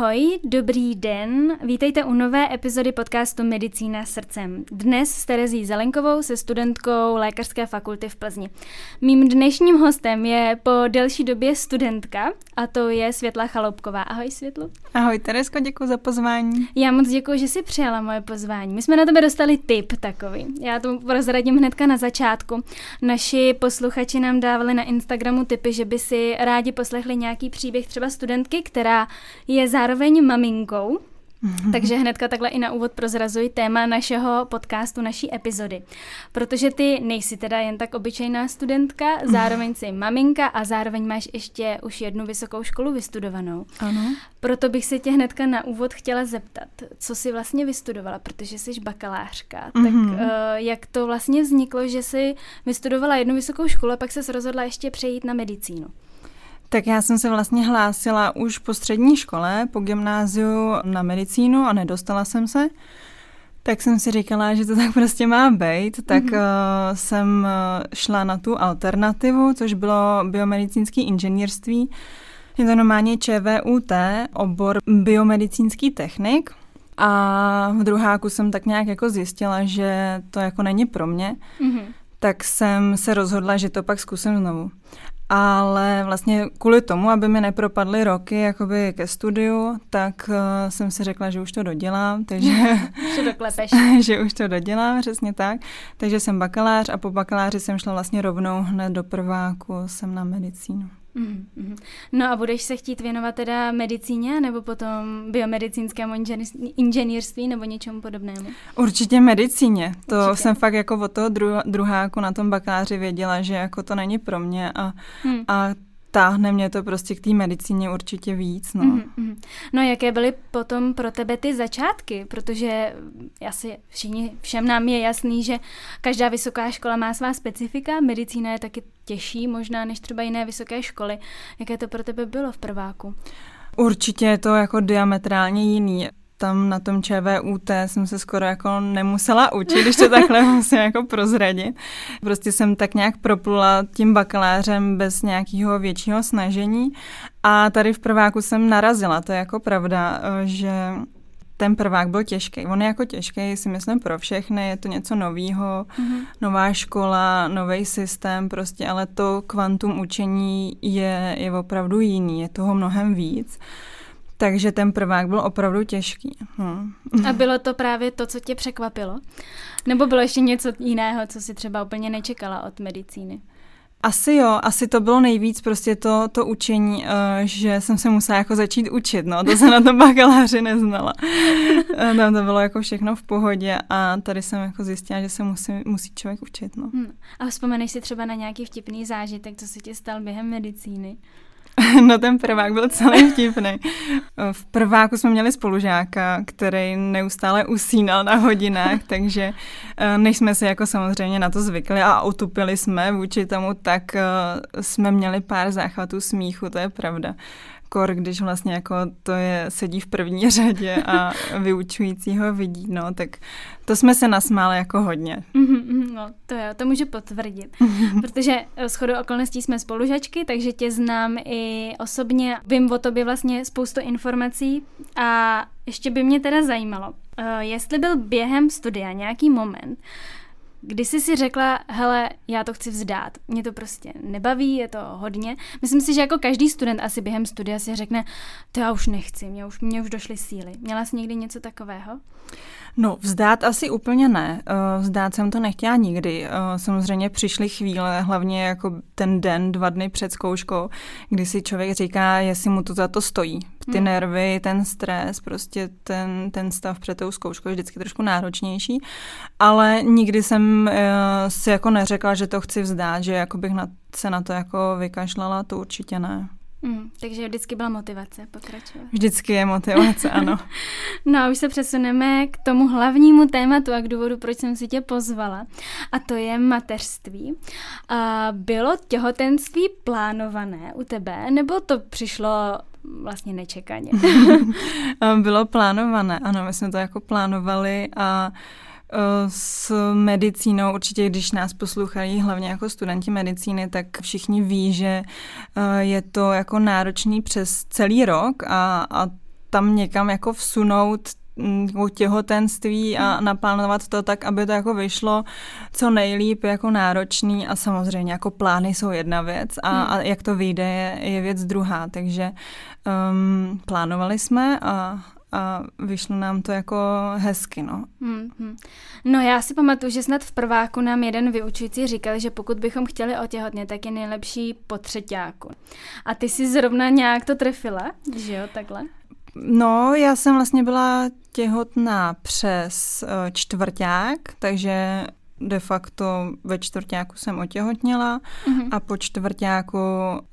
Ahoj, dobrý den, vítejte u nové epizody podcastu Medicína srdcem. Dnes s Terezí Zelenkovou se studentkou Lékařské fakulty v Plzni. Mým dnešním hostem je po delší době studentka a to je Světla Chaloupková. Ahoj Světlu. Ahoj Teresko, děkuji za pozvání. Já moc děkuji, že jsi přijala moje pozvání. My jsme na tebe dostali tip takový. Já to prozradím hnedka na začátku. Naši posluchači nám dávali na Instagramu tipy, že by si rádi poslechli nějaký příběh třeba studentky, která je zároveň maminkou, Mm-hmm. Takže hnedka takhle i na úvod prozrazuji téma našeho podcastu, naší epizody. Protože ty nejsi teda jen tak obyčejná studentka, zároveň jsi maminka a zároveň máš ještě už jednu vysokou školu vystudovanou. Ano. Proto bych se tě hnedka na úvod chtěla zeptat, co jsi vlastně vystudovala, protože jsi bakalářka. Mm-hmm. Tak uh, jak to vlastně vzniklo, že jsi vystudovala jednu vysokou školu a pak se rozhodla ještě přejít na medicínu? Tak já jsem se vlastně hlásila už po střední škole, po gymnáziu na medicínu a nedostala jsem se. Tak jsem si říkala, že to tak prostě má být, tak mm-hmm. uh, jsem eh, šla na tu alternativu, což bylo biomedicínský inženýrství. Je to normálně ČVUT, obor biomedicínský technik. A v druháku jsem tak nějak jako zjistila, že to jako není pro mě. Mm-hmm tak jsem se rozhodla, že to pak zkusím znovu ale vlastně kvůli tomu, aby mi nepropadly roky jakoby ke studiu, tak uh, jsem si řekla, že už to dodělám, takže... že doklepeš. že už to dodělám, přesně tak. Takže jsem bakalář a po bakaláři jsem šla vlastně rovnou hned do prváku, jsem na medicínu. Mm-hmm. No a budeš se chtít věnovat teda medicíně nebo potom biomedicínskému inženýrství nebo něčemu podobnému? Určitě medicíně. To Určitě. jsem fakt jako od toho druháku na tom bakaláři věděla, že jako to není pro mě a, hmm. a táhne mě to prostě k té medicíně určitě víc. No. Mm-hmm. no jaké byly potom pro tebe ty začátky? Protože asi všichni, všem nám je jasný, že každá vysoká škola má svá specifika, medicína je taky těžší možná než třeba jiné vysoké školy. Jaké to pro tebe bylo v prváku? Určitě je to jako diametrálně jiný tam na tom ČVUT jsem se skoro jako nemusela učit, když to takhle musím jako prozradit. Prostě jsem tak nějak proplula tím bakalářem bez nějakého většího snažení a tady v prváku jsem narazila, to je jako pravda, že ten prvák byl těžký. On je jako těžký, si myslím, pro všechny, je to něco novýho, mm-hmm. nová škola, nový systém, prostě, ale to kvantum učení je, je opravdu jiný, je toho mnohem víc. Takže ten prvák byl opravdu těžký. Hm. A bylo to právě to, co tě překvapilo? Nebo bylo ještě něco jiného, co si třeba úplně nečekala od medicíny? Asi jo, asi to bylo nejvíc prostě to, to učení, uh, že jsem se musela jako začít učit, no, to se na tom bakaláři neznala. tam to bylo jako všechno v pohodě a tady jsem jako zjistila, že se musí, musí člověk učit, no. Hmm. A vzpomeneš si třeba na nějaký vtipný zážitek, co se ti stal během medicíny? No ten prvák byl celý vtipný. V prváku jsme měli spolužáka, který neustále usínal na hodinách, takže eh, než jsme si jako samozřejmě na to zvykli a utupili jsme vůči tomu, tak eh, jsme měli pár záchvatů smíchu, to je pravda kor, když vlastně jako to je, sedí v první řadě a vyučující ho vidí, no, tak to jsme se nasmáli jako hodně. Mm-hmm, no, to jo, to můžu potvrdit, protože eh, s chodou okolností jsme spolužačky, takže tě znám i osobně, vím o tobě vlastně spoustu informací a ještě by mě teda zajímalo, eh, jestli byl během studia nějaký moment, Kdy jsi si řekla, hele, já to chci vzdát, mě to prostě nebaví, je to hodně. Myslím si, že jako každý student asi během studia si řekne, to já už nechci, mě už, mě už došly síly. Měla jsi někdy něco takového? No, vzdát asi úplně ne. Eh, vzdát jsem to nechtěla nikdy. Eh, samozřejmě přišly chvíle, hlavně jako ten den, dva dny před zkouškou, kdy si člověk říká, jestli mu to za to stojí. Ty hmm. nervy, ten stres, prostě ten, ten stav před tou zkouškou je vždycky trošku náročnější, ale nikdy jsem eh, si jako neřekla, že to chci vzdát, že jako bych na, se na to jako vykašlala, to určitě ne. Mm, takže vždycky byla motivace pokračovat. Vždycky je motivace, ano. no a už se přesuneme k tomu hlavnímu tématu a k důvodu, proč jsem si tě pozvala. A to je mateřství. A bylo těhotenství plánované u tebe, nebo to přišlo vlastně nečekaně? bylo plánované, ano, my jsme to jako plánovali a s medicínou, určitě když nás poslouchají hlavně jako studenti medicíny, tak všichni ví, že eh, je to jako náročný přes celý rok a, a tam někam jako vsunout o těhotenství a hmm. naplánovat to tak, aby to jako vyšlo co nejlíp jako náročný a samozřejmě jako plány jsou jedna věc a, hmm. a jak to vyjde je, je věc druhá, takže um, plánovali jsme a, a vyšlo nám to jako hezky, no. Hmm, No já si pamatuju, že snad v prváku nám jeden vyučující říkal, že pokud bychom chtěli otěhotně, tak je nejlepší po třetíku. A ty si zrovna nějak to trefila, že jo, takhle? No, já jsem vlastně byla těhotná přes uh, čtvrták, takže de facto ve čtvrtáku jsem otěhotněla mm-hmm. a po čtvrtáku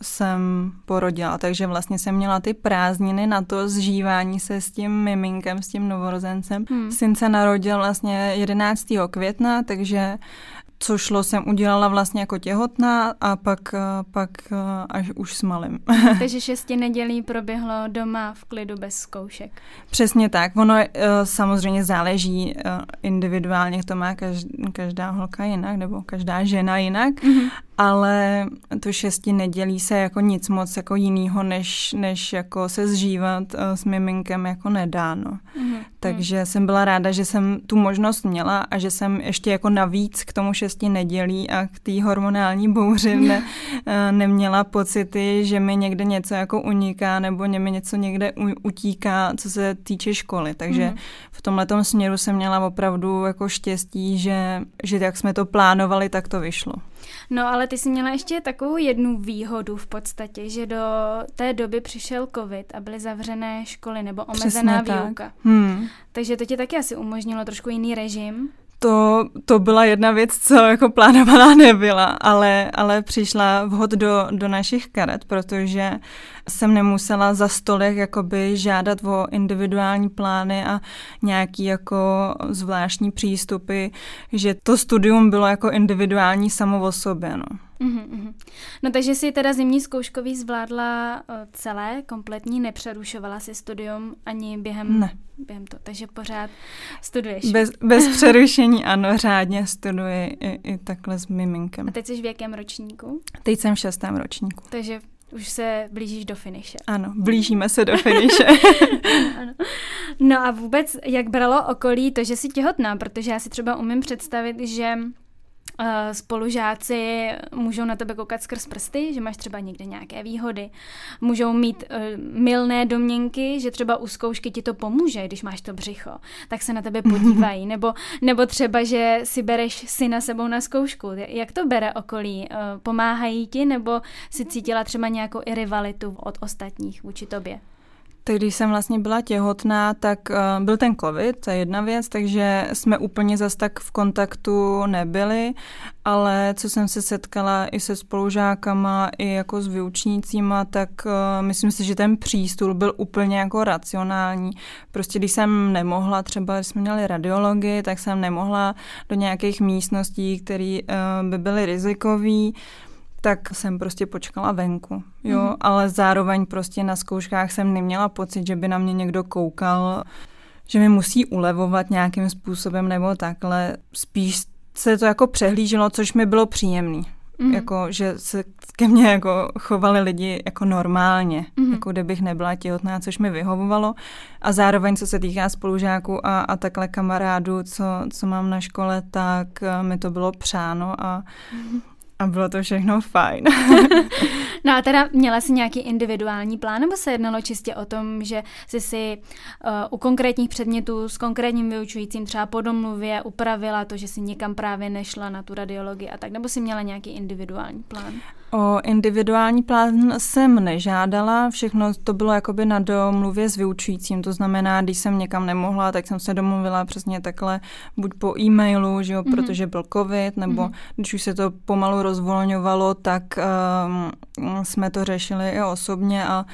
jsem porodila, takže vlastně jsem měla ty prázdniny na to zžívání se s tím miminkem, s tím novorozencem. Mm. Syn se narodil vlastně 11. května, takže co šlo, jsem udělala vlastně jako těhotná a pak, eh, pak eh, až už s malým. Takže šesti nedělí proběhlo doma v klidu bez zkoušek. Přesně tak. Ono eh, samozřejmě záleží individuálně, to má každá holka jinak, nebo každá žena jinak, mm-hmm ale to šesti nedělí se jako nic moc jako jinýho, než, než jako se zžívat uh, s miminkem jako nedáno. Mm-hmm. Takže jsem byla ráda, že jsem tu možnost měla a že jsem ještě jako navíc k tomu šesti nedělí a k té hormonální bouři ne, uh, neměla pocity, že mi někde něco jako uniká nebo mi něco někde u, utíká, co se týče školy. Takže mm-hmm. v tomhle směru jsem měla opravdu jako štěstí, že, že jak jsme to plánovali, tak to vyšlo. No ale ty jsi měla ještě takovou jednu výhodu v podstatě, že do té doby přišel covid a byly zavřené školy nebo omezená Přesně výuka. Tak. Hmm. Takže to ti taky asi umožnilo trošku jiný režim. To, to byla jedna věc, co jako plánovaná nebyla, ale, ale přišla vhod do, do našich karet, protože jsem nemusela za stolek jakoby žádat o individuální plány a nějaký jako zvláštní přístupy, že to studium bylo jako individuální samo o sobě, no. Mm-hmm. No takže si teda zimní zkouškový zvládla eh, celé, kompletní, nepřerušovala si studium ani během, ne. během to, takže pořád studuješ. Bez, bez přerušení, ano, řádně studuji i, i takhle s miminkem. A teď jsi v jakém ročníku? Teď jsem v šestém ročníku. Takže už se blížíš do finiše. Ano, blížíme se do finiše. ano. No a vůbec, jak bralo okolí to, že jsi těhotná, protože já si třeba umím představit, že spolužáci můžou na tebe koukat skrz prsty, že máš třeba někde nějaké výhody. Můžou mít uh, milné domněnky, že třeba u zkoušky ti to pomůže, když máš to břicho, tak se na tebe podívají. nebo, nebo třeba, že si bereš syna sebou na zkoušku. Jak to bere okolí? Uh, pomáhají ti, nebo si cítila třeba nějakou i rivalitu od ostatních vůči tobě? Tak když jsem vlastně byla těhotná, tak uh, byl ten covid, to je jedna věc, takže jsme úplně zas tak v kontaktu nebyli, ale co jsem se setkala i se spolužákama, i jako s vyučnícíma, tak uh, myslím si, že ten přístup byl úplně jako racionální. Prostě když jsem nemohla, třeba když jsme měli radiologii, tak jsem nemohla do nějakých místností, které uh, by byly rizikové, tak jsem prostě počkala venku, jo, mm-hmm. ale zároveň prostě na zkouškách jsem neměla pocit, že by na mě někdo koukal, že mi musí ulevovat nějakým způsobem nebo takhle. Spíš se to jako přehlíželo, což mi bylo příjemný. Mm-hmm. Jako, že se ke mně jako chovali lidi jako normálně, mm-hmm. jako kdybych nebyla těhotná, což mi vyhovovalo. A zároveň, co se týká spolužáků a, a takhle kamarádů, co, co mám na škole, tak uh, mi to bylo přáno a mm-hmm a bylo to všechno fajn. no a teda měla jsi nějaký individuální plán, nebo se jednalo čistě o tom, že jsi si uh, u konkrétních předmětů s konkrétním vyučujícím třeba po domluvě upravila to, že si někam právě nešla na tu radiologii a tak, nebo si měla nějaký individuální plán? O individuální plán jsem nežádala, všechno to bylo jakoby na domluvě s vyučujícím, to znamená, když jsem někam nemohla, tak jsem se domluvila přesně takhle, buď po e-mailu, že jo, mm-hmm. protože byl covid, nebo mm-hmm. když už se to pomalu rozvolňovalo, tak um, jsme to řešili i osobně a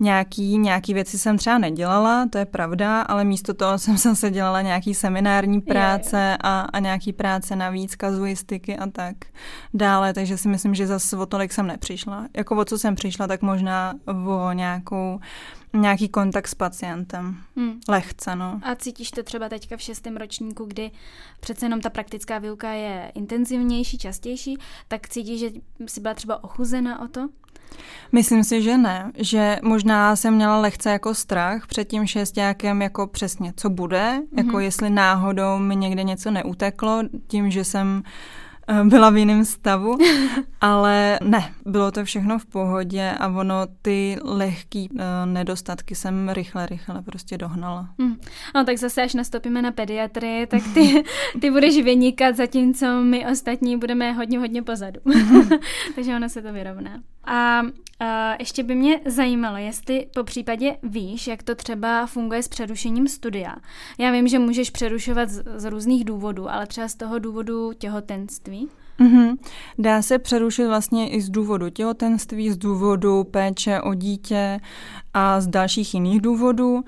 nějaký, nějaký věci jsem třeba nedělala, to je pravda, ale místo toho jsem zase dělala nějaký seminární práce je, je. A, a nějaký práce navíc, kazuistiky a tak dále, takže si myslím, že zase o tolik jsem nepřišla. Jako o co jsem přišla, tak možná o nějakou nějaký kontakt s pacientem. Hmm. Lehce, no. A cítíš to třeba teďka v šestém ročníku, kdy přece jenom ta praktická výuka je intenzivnější, častější, tak cítíš, že jsi byla třeba ochuzena o to? Myslím si, že ne. Že možná jsem měla lehce jako strach před tím šestákem jako přesně, co bude, mm-hmm. jako jestli náhodou mi někde něco neuteklo, tím, že jsem Eh, byla v jiném stavu, ale ne, bylo to všechno v pohodě a ono ty lehký uh, nedostatky jsem rychle, rychle prostě dohnala. Hmm. No tak zase, až nastoupíme na pediatrii, tak ty, ty budeš vynikat, zatímco my ostatní budeme hodně, hodně pozadu. Takže ono se to vyrovná. A Uh, ještě by mě zajímalo, jestli po případě víš, jak to třeba funguje s přerušením studia. Já vím, že můžeš přerušovat z, z různých důvodů, ale třeba z toho důvodu těhotenství. Mm-hmm. Dá se přerušit vlastně i z důvodu těhotenství, z důvodu péče o dítě a z dalších jiných důvodů.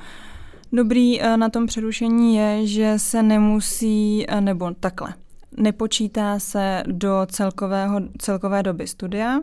Dobrý uh, na tom přerušení je, že se nemusí, uh, nebo takhle, nepočítá se do celkového, celkové doby studia,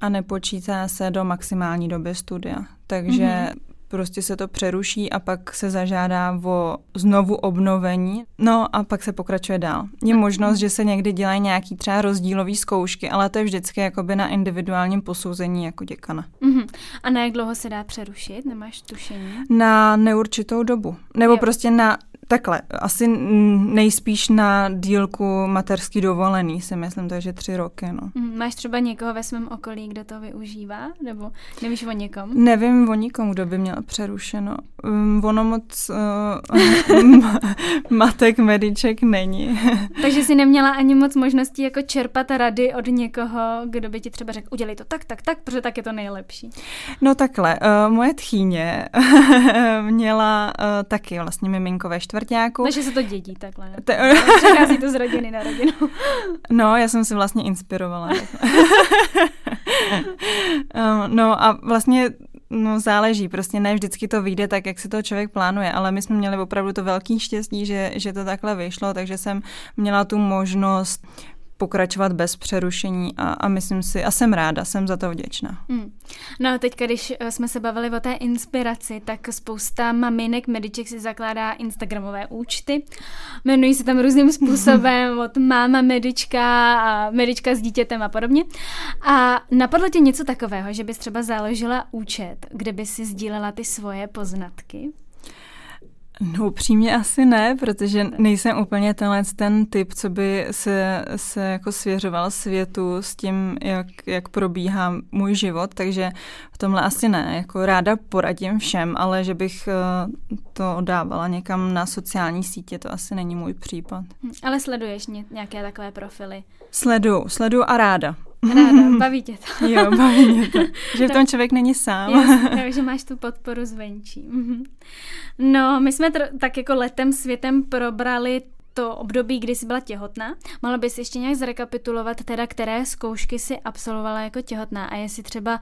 a nepočítá se do maximální doby studia. Takže mm-hmm. prostě se to přeruší a pak se zažádá o znovu obnovení, no a pak se pokračuje dál. Je možnost, že se někdy dělají nějaký třeba rozdílový zkoušky, ale to je vždycky jakoby na individuálním posouzení jako děkana. Mm-hmm. A na jak dlouho se dá přerušit? Nemáš tušení? Na neurčitou dobu. Nebo jo. prostě na Takhle, asi nejspíš na dílku materský dovolený si myslím, takže tři roky, no. Mm, máš třeba někoho ve svém okolí, kdo to využívá? Nebo nevíš o někom? Nevím o nikom, kdo by měl přerušeno. Um, ono moc uh, matek, mediček není. takže jsi neměla ani moc možností jako čerpat rady od někoho, kdo by ti třeba řekl, udělej to tak, tak, tak, protože tak je to nejlepší. No takhle, uh, moje tchýně měla uh, taky vlastně miminko ve čtvrtáku. Takže se to dědí takhle. Te- Přechází to z rodiny na rodinu. No, já jsem si vlastně inspirovala. um, no a vlastně No záleží, prostě ne vždycky to vyjde tak, jak si to člověk plánuje, ale my jsme měli opravdu to velký štěstí, že, že to takhle vyšlo, takže jsem měla tu možnost pokračovat bez přerušení a, a myslím si, a jsem ráda, jsem za to vděčná. Hmm. No a teď, když eh, jsme se bavili o té inspiraci, tak spousta maminek mediček si zakládá Instagramové účty. Jmenují se tam různým způsobem, od máma medička a medička s dítětem a podobně. A napadlo tě něco takového, že bys třeba založila účet, kde by si sdílela ty svoje poznatky? No upřímně asi ne, protože nejsem úplně tenhle ten typ, co by se, se jako svěřoval světu s tím, jak, jak probíhá můj život, takže v tomhle asi ne. Jako ráda poradím všem, ale že bych eh, to dávala někam na sociální sítě, to asi není můj případ. Hm, ale sleduješ nějaké takové profily? Sledu, sledu a ráda. Ráda, baví tě to. jo, baví mě to. Že v tom člověk není sám. Jasně, že máš tu podporu zvenčí. Mhm. No, my jsme tr- tak jako letem světem probrali to období, kdy jsi byla těhotná. Mohla bys ještě nějak zrekapitulovat teda, které zkoušky si absolvovala jako těhotná a jestli třeba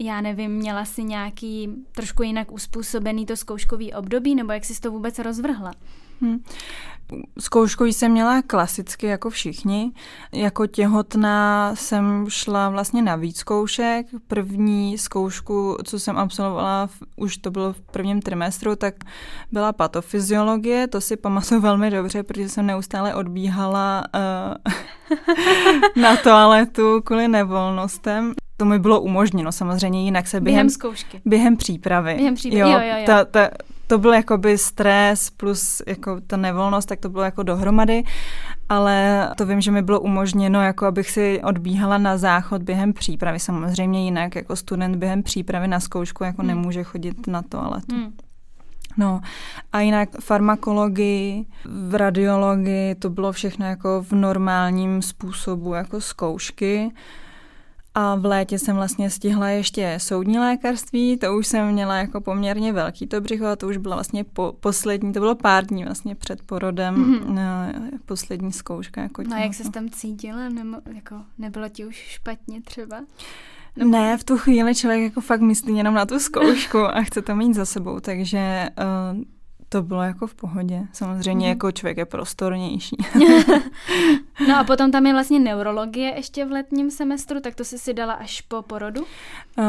já nevím, měla si nějaký trošku jinak uspůsobený to zkouškový období, nebo jak jsi to vůbec rozvrhla? Hmm. Zkoušku jsem měla klasicky jako všichni. Jako těhotná jsem šla vlastně na víc zkoušek. První zkoušku, co jsem absolvovala, už to bylo v prvním trimestru, tak byla patofyziologie. To si pamatuju velmi dobře, protože jsem neustále odbíhala uh, na toaletu kvůli nevolnostem to mi bylo umožněno samozřejmě, jinak se během, během zkoušky. Během přípravy. Během přípravy, jo, jo, jo. jo. Ta, ta, to byl jakoby stres plus jako ta nevolnost, tak to bylo jako dohromady, ale to vím, že mi bylo umožněno, jako abych si odbíhala na záchod během přípravy. Samozřejmě jinak jako student během přípravy na zkoušku jako hmm. nemůže chodit na toaletu. Hmm. No a jinak farmakologii, v radiologii, to bylo všechno jako v normálním způsobu jako zkoušky. A v létě jsem vlastně stihla ještě soudní lékařství, to už jsem měla jako poměrně velký to břicho a to už byla vlastně po, poslední, to bylo pár dní vlastně před porodem, mm-hmm. poslední zkouška. Jako no a jak se tam cítila? Nebo, jako, nebylo ti už špatně třeba? Nebo... Ne, v tu chvíli člověk jako fakt myslí jenom na tu zkoušku a chce to mít za sebou, takže uh, to bylo jako v pohodě. Samozřejmě mm. jako člověk je prostornější. no a potom tam je vlastně neurologie ještě v letním semestru, tak to jsi si dala až po porodu? Uh,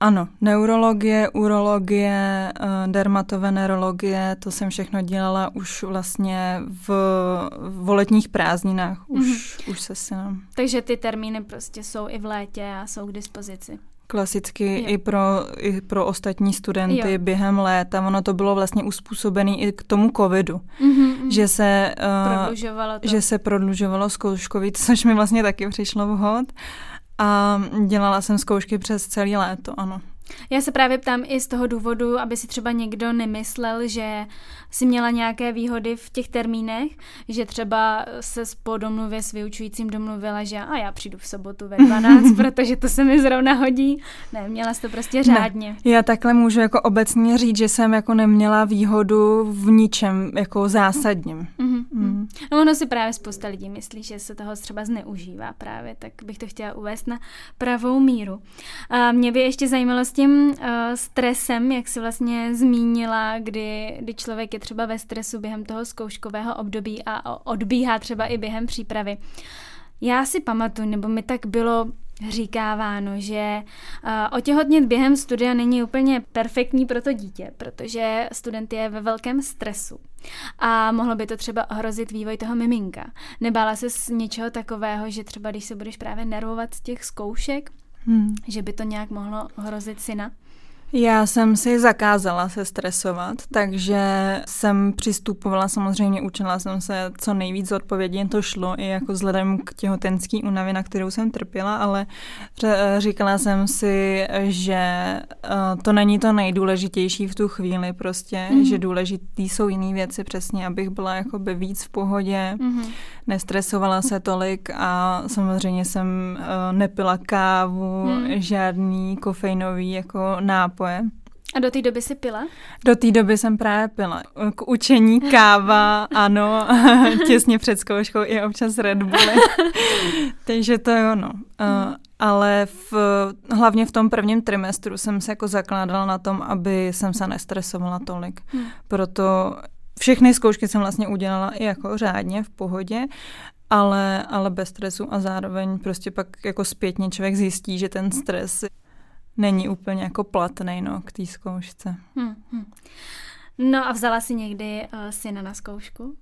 ano, neurologie, urologie, uh, dermatovenerologie, to jsem všechno dělala už vlastně v, v letních prázdninách, už, mm-hmm. už se synem. Takže ty termíny prostě jsou i v létě a jsou k dispozici. Klasicky i pro, i pro ostatní studenty jo. během léta. Ono to bylo vlastně uspůsobené i k tomu covidu, mm-hmm, že se uh, prodlužovalo to. že se prodlužovalo zkouškový, což mi vlastně taky přišlo vhod. A dělala jsem zkoušky přes celý léto, ano. Já se právě ptám i z toho důvodu, aby si třeba někdo nemyslel, že si měla nějaké výhody v těch termínech, že třeba se po domluvě s vyučujícím domluvila, že a já přijdu v sobotu ve 12, protože to se mi zrovna hodí. Ne, měla jsi to prostě řádně. Ne, já takhle můžu jako obecně říct, že jsem jako neměla výhodu v ničem jako zásadním. Mm-hmm. Mm. No ono si právě spousta lidí myslí, že se toho třeba zneužívá právě, tak bych to chtěla uvést na pravou míru. A mě by ještě zajímalo s tím uh, stresem, jak si vlastně zmínila, kdy, kdy člověk je třeba ve stresu během toho zkouškového období a odbíhá třeba i během přípravy. Já si pamatuju, nebo mi tak bylo říkáváno, že uh, otěhotnět během studia není úplně perfektní pro to dítě, protože student je ve velkém stresu a mohlo by to třeba ohrozit vývoj toho miminka. Nebála se z něčeho takového, že třeba když se budeš právě nervovat z těch zkoušek, hmm. že by to nějak mohlo ohrozit syna? Já jsem si zakázala se stresovat, takže jsem přistupovala, samozřejmě učila jsem se co nejvíc odpovědně, to šlo i jako vzhledem k těhotenský únavě, na kterou jsem trpěla, ale říkala jsem si, že eh, to není to nejdůležitější v tu chvíli prostě, mm-hmm. že důležitý jsou jiné věci přesně, abych byla jakoby víc v pohodě, mm-hmm. nestresovala se tolik a samozřejmě jsem eh, nepila kávu, mm. žádný kofeinový jako nápoj nápoje. A do té doby si pila? Do té doby jsem právě pila. K učení káva, ano, těsně před zkouškou i občas Red Bulli. Takže to je ono. Uh, ale v, hlavně v tom prvním trimestru jsem se jako zakládala na tom, aby jsem se nestresovala tolik. Hmm. Proto všechny zkoušky jsem vlastně udělala i jako řádně, v pohodě, ale, ale bez stresu a zároveň prostě pak jako zpětně člověk zjistí, že ten stres není úplně jako platný no, k té zkoušce. Hmm, hmm. No a vzala si někdy uh, syna na zkoušku?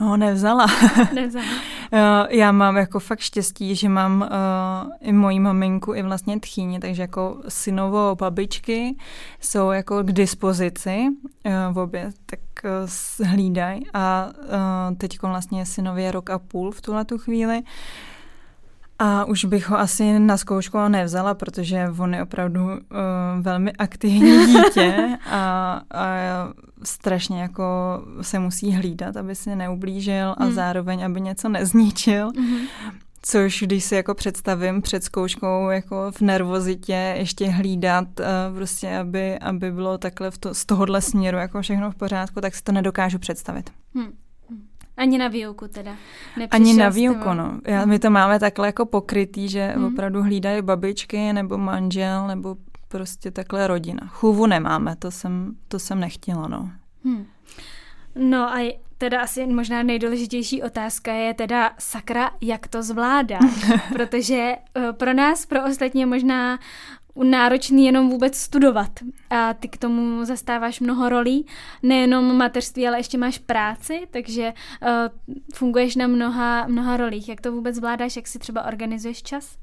No, nevzala. nevzala. Já mám jako fakt štěstí, že mám uh, i moji maminku, i vlastně tchýni, takže jako synovo babičky jsou jako k dispozici uh, v obě, tak uh, hlídají a uh, teď vlastně synově rok a půl v tuhle tu chvíli. A už bych ho asi na zkoušku nevzala, protože on je opravdu uh, velmi aktivní dítě a, a strašně jako se musí hlídat, aby si neublížil a hmm. zároveň, aby něco nezničil. Hmm. Což když si jako představím před zkouškou jako v nervozitě ještě hlídat uh, prostě, aby, aby bylo takhle v to, z tohohle směru jako všechno v pořádku, tak si to nedokážu představit. Hmm. Ani na výuku teda. Ani na výuku, no. Já, my to máme takhle jako pokrytý, že hmm. opravdu hlídají babičky nebo manžel nebo prostě takhle rodina. Chůvu nemáme, to jsem, to jsem nechtěla, no. Hmm. No a teda asi možná nejdůležitější otázka je teda sakra, jak to zvládá. Protože uh, pro nás, pro ostatní možná náročný jenom vůbec studovat. A ty k tomu zastáváš mnoho rolí, nejenom mateřství, ale ještě máš práci, takže uh, funguješ na mnoha, mnoha rolích. Jak to vůbec zvládáš, jak si třeba organizuješ čas?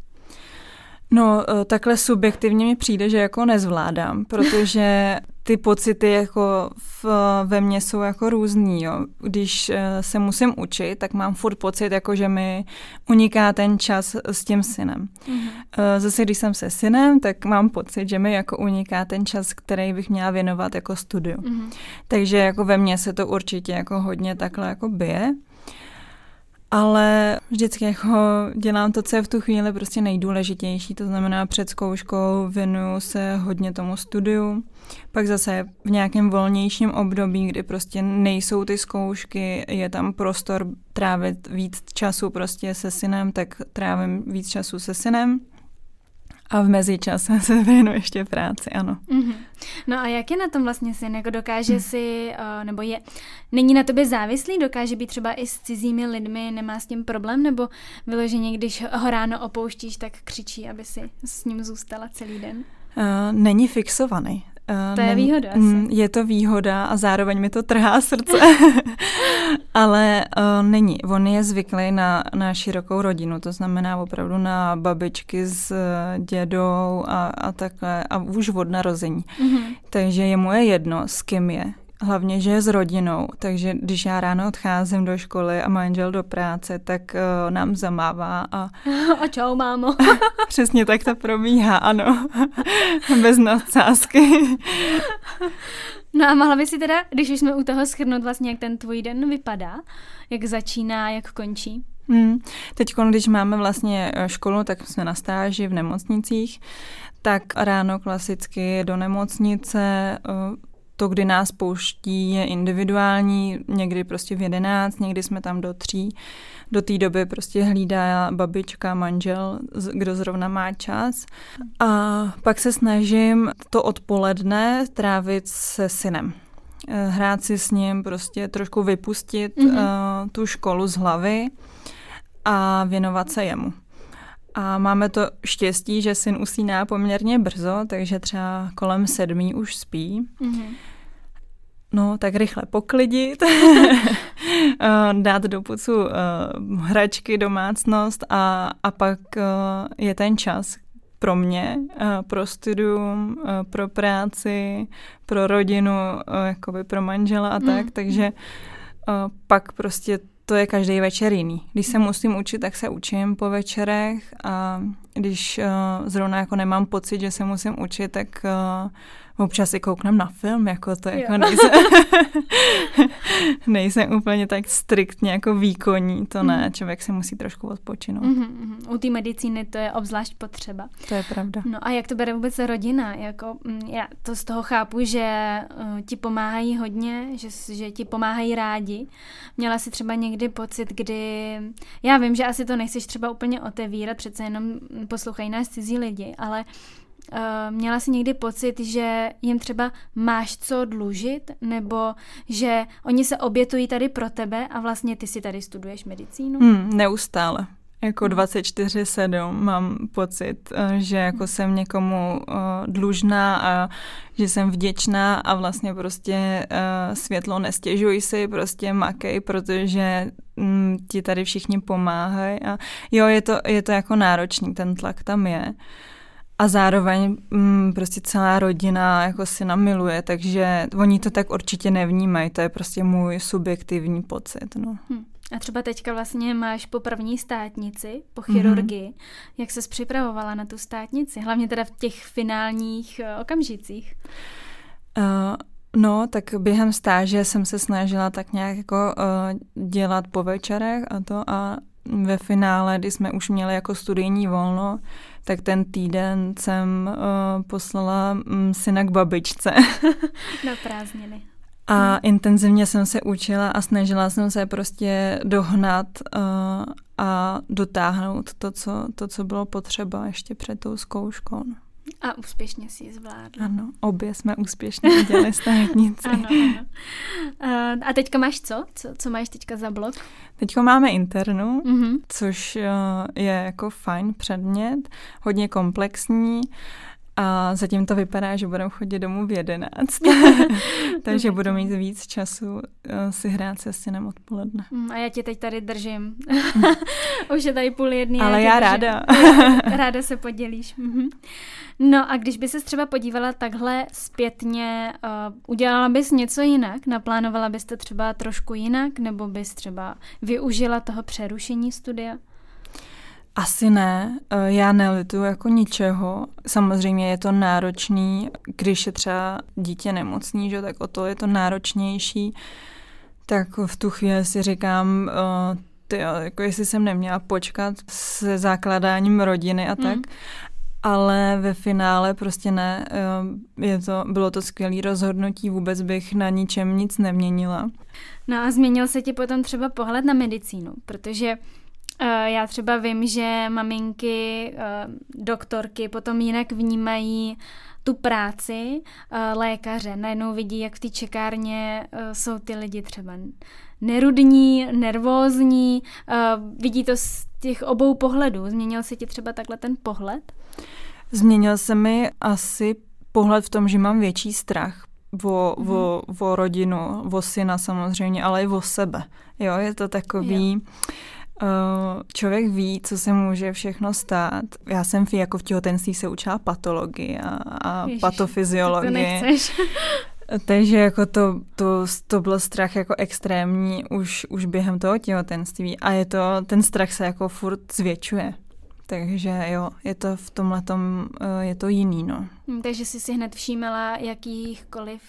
No, eh, takhle subjektivně mi přijde, že jako nezvládám, protože ty pocity jako v, ve mně jsou jako různý, jo. Když eh, se musím učit, tak mám furt pocit, jako že mi uniká ten čas s tím synem. Mm-hmm. Zase, když jsem se synem, tak mám pocit, že mi jako uniká ten čas, který bych měla věnovat jako studiu. Mm-hmm. Takže jako ve mně se to určitě jako hodně takhle jako bije ale vždycky jako dělám to, co je v tu chvíli prostě nejdůležitější, to znamená před zkouškou věnuju se hodně tomu studiu, pak zase v nějakém volnějším období, kdy prostě nejsou ty zkoušky, je tam prostor trávit víc času prostě se synem, tak trávím víc času se synem. A v mezičase se věnu ještě práci, ano. Mm-hmm. No a jak je na tom vlastně syn? Jako dokáže mm. si, uh, nebo je, není na tobě závislý? Dokáže být třeba i s cizími lidmi, nemá s tím problém? Nebo vyloženě, když ho ráno opouštíš, tak křičí, aby si s ním zůstala celý den? Uh, není fixovaný. Uh, to je výhoda asi. Mm, je to výhoda a zároveň mi to trhá srdce. Ale uh, není. On je zvyklý na, na širokou rodinu, to znamená opravdu na babičky s uh, dědou a, a takhle, a už od narození. Mm-hmm. Takže jemu je jedno, s kým je. Hlavně, že je s rodinou, takže když já ráno odcházím do školy a manžel do práce, tak uh, nám zamává a... A čau, mámo. Přesně tak to probíhá, ano. Bez nadsázky. No a mohla by si teda, když už jsme u toho schrnout vlastně, jak ten tvůj den vypadá, jak začíná, jak končí? Hmm. Teď, když máme vlastně eh, školu, tak jsme na stáži v nemocnicích, tak ráno klasicky do nemocnice, eh, to, kdy nás pouští, je individuální, někdy prostě v jedenáct, někdy jsme tam do tří. Do té doby prostě hlídá babička, manžel, kdo zrovna má čas. A pak se snažím to odpoledne trávit se synem eh, hrát si s ním, prostě trošku vypustit mm-hmm. uh, tu školu z hlavy a věnovat se jemu. A máme to štěstí, že syn usíná poměrně brzo, takže třeba kolem sedmí už spí. Mm-hmm. No, tak rychle poklidit, eh, dát do pucu uh, hračky, domácnost a, a pak uh, je ten čas pro mě, uh, pro studium, uh, pro práci, pro rodinu, uh, jakoby pro manžela a tak, mm. takže uh, pak prostě to je každý večer jiný. Když se musím učit, tak se učím po večerech a když uh, zrovna jako nemám pocit, že se musím učit, tak uh, občas si kouknem na film, jako to jako nejsem, nejsem úplně tak striktně jako výkonní, to ne, mhm. člověk se musí trošku odpočinout. Mm-hmm. U té medicíny to je obzvlášť potřeba. To je pravda. No a jak to bere vůbec rodina? Jako, mm, já to z toho chápu, že uh, ti pomáhají hodně, že, že ti pomáhají rádi. Měla si třeba někdy pocit, kdy, já vím, že asi to nechceš třeba úplně otevírat, přece jenom poslouchají nás cizí lidi, ale Uh, měla jsi někdy pocit, že jim třeba máš co dlužit, nebo že oni se obětují tady pro tebe a vlastně ty si tady studuješ medicínu? Hmm, neustále. Jako 24-7 hmm. mám pocit, eh, že jako hmm. jsem někomu uh, dlužná a že jsem vděčná a vlastně prostě uh, světlo nestěžuj si, prostě makej, protože um, ti tady všichni pomáhají a jo, je to, je to jako náročný, ten tlak tam je. A zároveň mm, prostě celá rodina jako si namiluje, takže oni to tak určitě nevnímají, to je prostě můj subjektivní pocit. No. Hm. A třeba teďka vlastně máš po první státnici, po chirurgii. Mm-hmm. Jak ses připravovala na tu státnici? Hlavně teda v těch finálních uh, okamžicích. Uh, no, tak během stáže jsem se snažila tak nějak jako uh, dělat po večerech a to a ve finále, kdy jsme už měli jako studijní volno, tak ten týden jsem uh, poslala um, syna k babičce. Na prázdniny. A hmm. intenzivně jsem se učila a snažila jsem se prostě dohnat uh, a dotáhnout to co, to, co bylo potřeba ještě před tou zkouškou. No. A úspěšně si ji zvládla. Ano, obě jsme úspěšně udělali státnici. ano, ano. Uh, a teďka máš co? co? Co máš teďka za blok? Teďka máme internu, mm-hmm. což uh, je jako fajn předmět, hodně komplexní. A zatím to vypadá, že budeme chodit domů v jedenáct. Takže budu mít víc času uh, si hrát se synem odpoledne. Mm, a já tě teď tady držím. Už je tady půl jedný. Ale já, já ráda. ráda se podělíš. Mhm. No a když by se třeba podívala takhle zpětně, uh, udělala bys něco jinak? Naplánovala bys to třeba trošku jinak? Nebo bys třeba využila toho přerušení studia? Asi ne, eh, já nelitu jako ničeho. Samozřejmě je to náročný, když je třeba dítě nemocný, že, tak o to je to náročnější. Tak v tu chvíli si říkám, uh, ty, jako jestli jsem neměla počkat se zakladáním rodiny a tak. Mm ale ve finále prostě ne. Eh, je to, bylo to skvělé rozhodnutí, vůbec bych na ničem nic neměnila. No a změnil se ti potom třeba pohled na medicínu, protože já třeba vím, že maminky, uh, doktorky potom jinak vnímají tu práci uh, lékaře. Najednou vidí, jak v té čekárně jsou ty lidi třeba nerudní, nervózní, vidí to z těch obou pohledů. Změnil se ti třeba takhle ten pohled? Změnil se mi asi pohled v tom, že mám větší strach o, mm-hmm. o, o rodinu, o syna samozřejmě, ale i o sebe. Jo, je to takový... Jo. Uh, člověk ví, co se může všechno stát. Já jsem v, jako v těhotenství se učila patologii a, a Ježiš, patofyziologii. Takže jako to, to, to byl strach jako extrémní už, už během toho těhotenství a je to, ten strach se jako furt zvětšuje. Takže jo, je to v tomhle eh, je to jiný, no. Hmm, takže jsi si hned všímala jakýchkoliv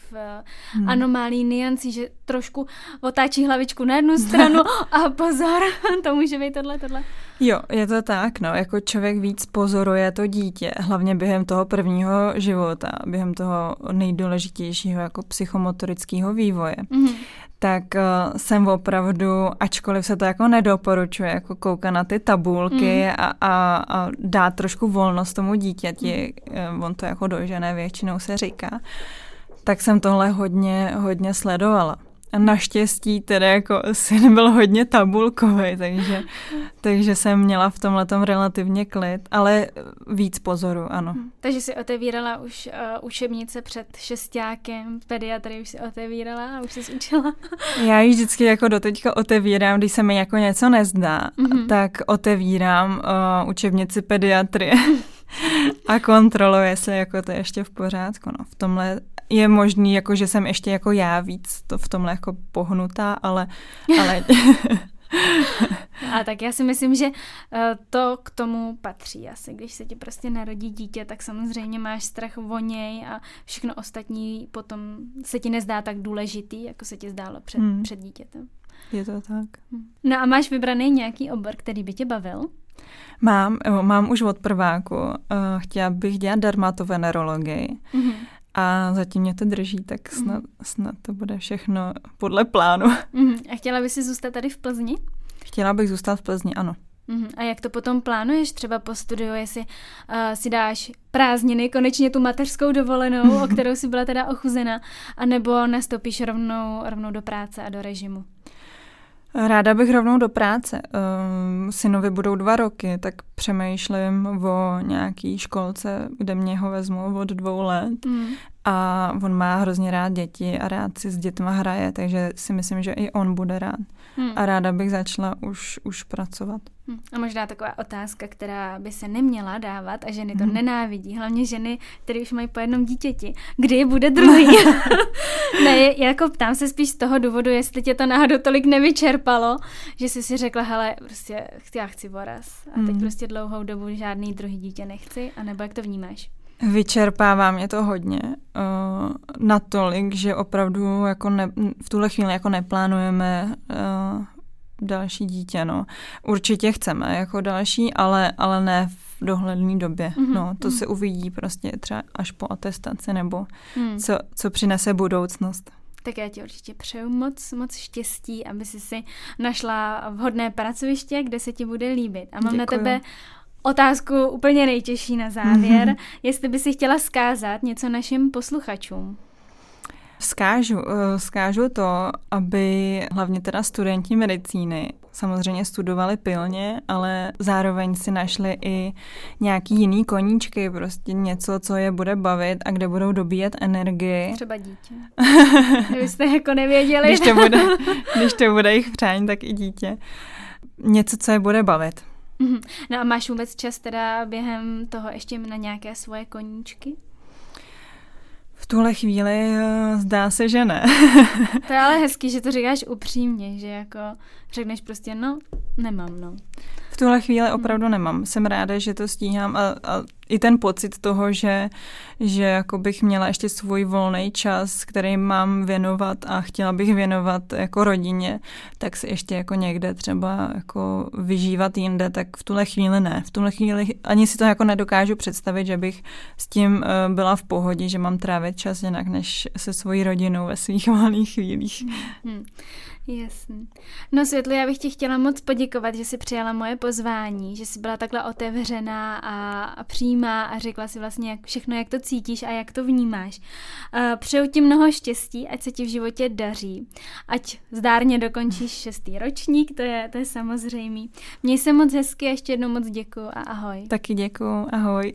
hmm. anomálí, niancí, že trošku otáčí hlavičku na jednu stranu a pozor, to může být tohle, tohle. Jo, je to tak, no, jako člověk víc pozoruje to dítě, hlavně během toho prvního života, během toho nejdůležitějšího jako psychomotorického vývoje. Mm-hmm tak uh, jsem opravdu, ačkoliv se to jako nedoporučuje, jako koukat na ty tabulky mm. a, a, a dát trošku volnost tomu dítěti, mm. on to jako dožené většinou se říká, tak jsem tohle hodně, hodně sledovala. A naštěstí teda jako syn byl hodně tabulkový, takže, takže jsem měla v tomhle relativně klid, ale víc pozoru, ano. Hm, takže si otevírala už uh, učebnice před šestákem, pediatrii už si otevírala a už jsi učila? Já ji vždycky jako doteďka otevírám, když se mi jako něco nezdá, mm-hmm. tak otevírám uh, učebnici pediatrie a kontroluji, jestli jako to je ještě v pořádku. No. V tomhle je možný, jako že jsem ještě jako já víc to v tomhle jako pohnutá, ale... ale a tak já si myslím, že eh, to k tomu patří asi. Když se ti prostě narodí dítě, tak samozřejmě máš strach o něj a všechno ostatní potom se ti nezdá tak důležitý, jako se ti zdálo před, hmm. před dítětem. Je to tak. Hmm. No a máš vybraný nějaký obor, který by tě bavil? Mám, mám už od prváku. Uh, chtěla bych dělat dermatovenerologii. Mm-hmm a zatím mě to drží, tak mhm. snad, mm. snad to bude všechno podle plánu. Mm. A chtěla bys si zůstat tady v Plzni? Chtěla bych zůstat v Plzni, ano. Mm. A jak to potom plánuješ třeba po studiu, jestli uh, si dáš prázdniny, konečně tu mateřskou dovolenou, o kterou si byla teda ochuzena, anebo nastoupíš rovnou, rovnou do práce a do režimu? Ráda bych rovnou do práce. Uh, synovi budou dva roky, tak přemýšlím o nějaký školce, kde mě ho vezmu od dvou let. Mm. A on má hrozně rád děti a rád si s dětma hraje, takže si myslím, že i on bude rád. Hmm. A ráda bych začala už, už pracovat. Hmm. A možná taková otázka, která by se neměla dávat a ženy to hmm. nenávidí, hlavně ženy, které už mají po jednom dítěti. Kdy bude druhý? ne, jako ptám se spíš z toho důvodu, jestli tě to náhodou tolik nevyčerpalo, že jsi si řekla, hele, prostě já chci voraz a teď hmm. prostě dlouhou dobu žádný druhý dítě nechci, anebo jak to vnímáš? Vyčerpává mě to hodně. Uh, natolik, že opravdu jako ne, v tuhle chvíli jako neplánujeme uh, další dítě. No. Určitě chceme jako další, ale, ale ne v dohledné době. Mm-hmm. No, to mm-hmm. se uvidí prostě třeba až po atestaci nebo mm. co, co přinese budoucnost. Tak já ti určitě přeju moc, moc štěstí, aby si si našla vhodné pracoviště, kde se ti bude líbit. A mám Děkuju. na tebe otázku úplně nejtěžší na závěr, mm-hmm. jestli by si chtěla skázat něco našim posluchačům. Vzkážu, eh, vzkážu to, aby hlavně teda studenti medicíny samozřejmě studovali pilně, ale zároveň si našli i nějaký jiný koníčky, prostě něco, co je bude bavit a kde budou dobíjet energii. Třeba dítě. Kdybyste jako nevěděli. když, to bude, když to bude jich přání, tak i dítě. Něco, co je bude bavit. Mhm. No a máš vůbec čas teda během toho ještě na nějaké svoje koníčky? V tuhle chvíli uh, zdá se, že ne. to je ale hezký, že to říkáš upřímně, že jako řekneš prostě no, nemám no. V tuhle chvíli opravdu nemám. Jsem ráda, že to stíhám a, a i ten pocit toho, že, že jako bych měla ještě svůj volný čas, který mám věnovat a chtěla bych věnovat jako rodině, tak si ještě jako někde třeba jako vyžívat jinde, tak v tuhle chvíli ne. V tuhle chvíli ani si to jako nedokážu představit, že bych s tím uh, byla v pohodě, že mám trávit čas jinak než se svojí rodinou ve svých volných chvílích. Hmm. Jasný. No Světli, já bych ti chtěla moc poděkovat, že jsi přijala moje pozvání, že jsi byla takhle otevřená a, a přijímá a řekla si vlastně jak, všechno, jak to cítíš a jak to vnímáš. Uh, přeju ti mnoho štěstí, ať se ti v životě daří, ať zdárně dokončíš šestý ročník, to je, to je samozřejmý. Měj se moc hezky ještě jednou moc děkuju a ahoj. Taky děkuju, ahoj.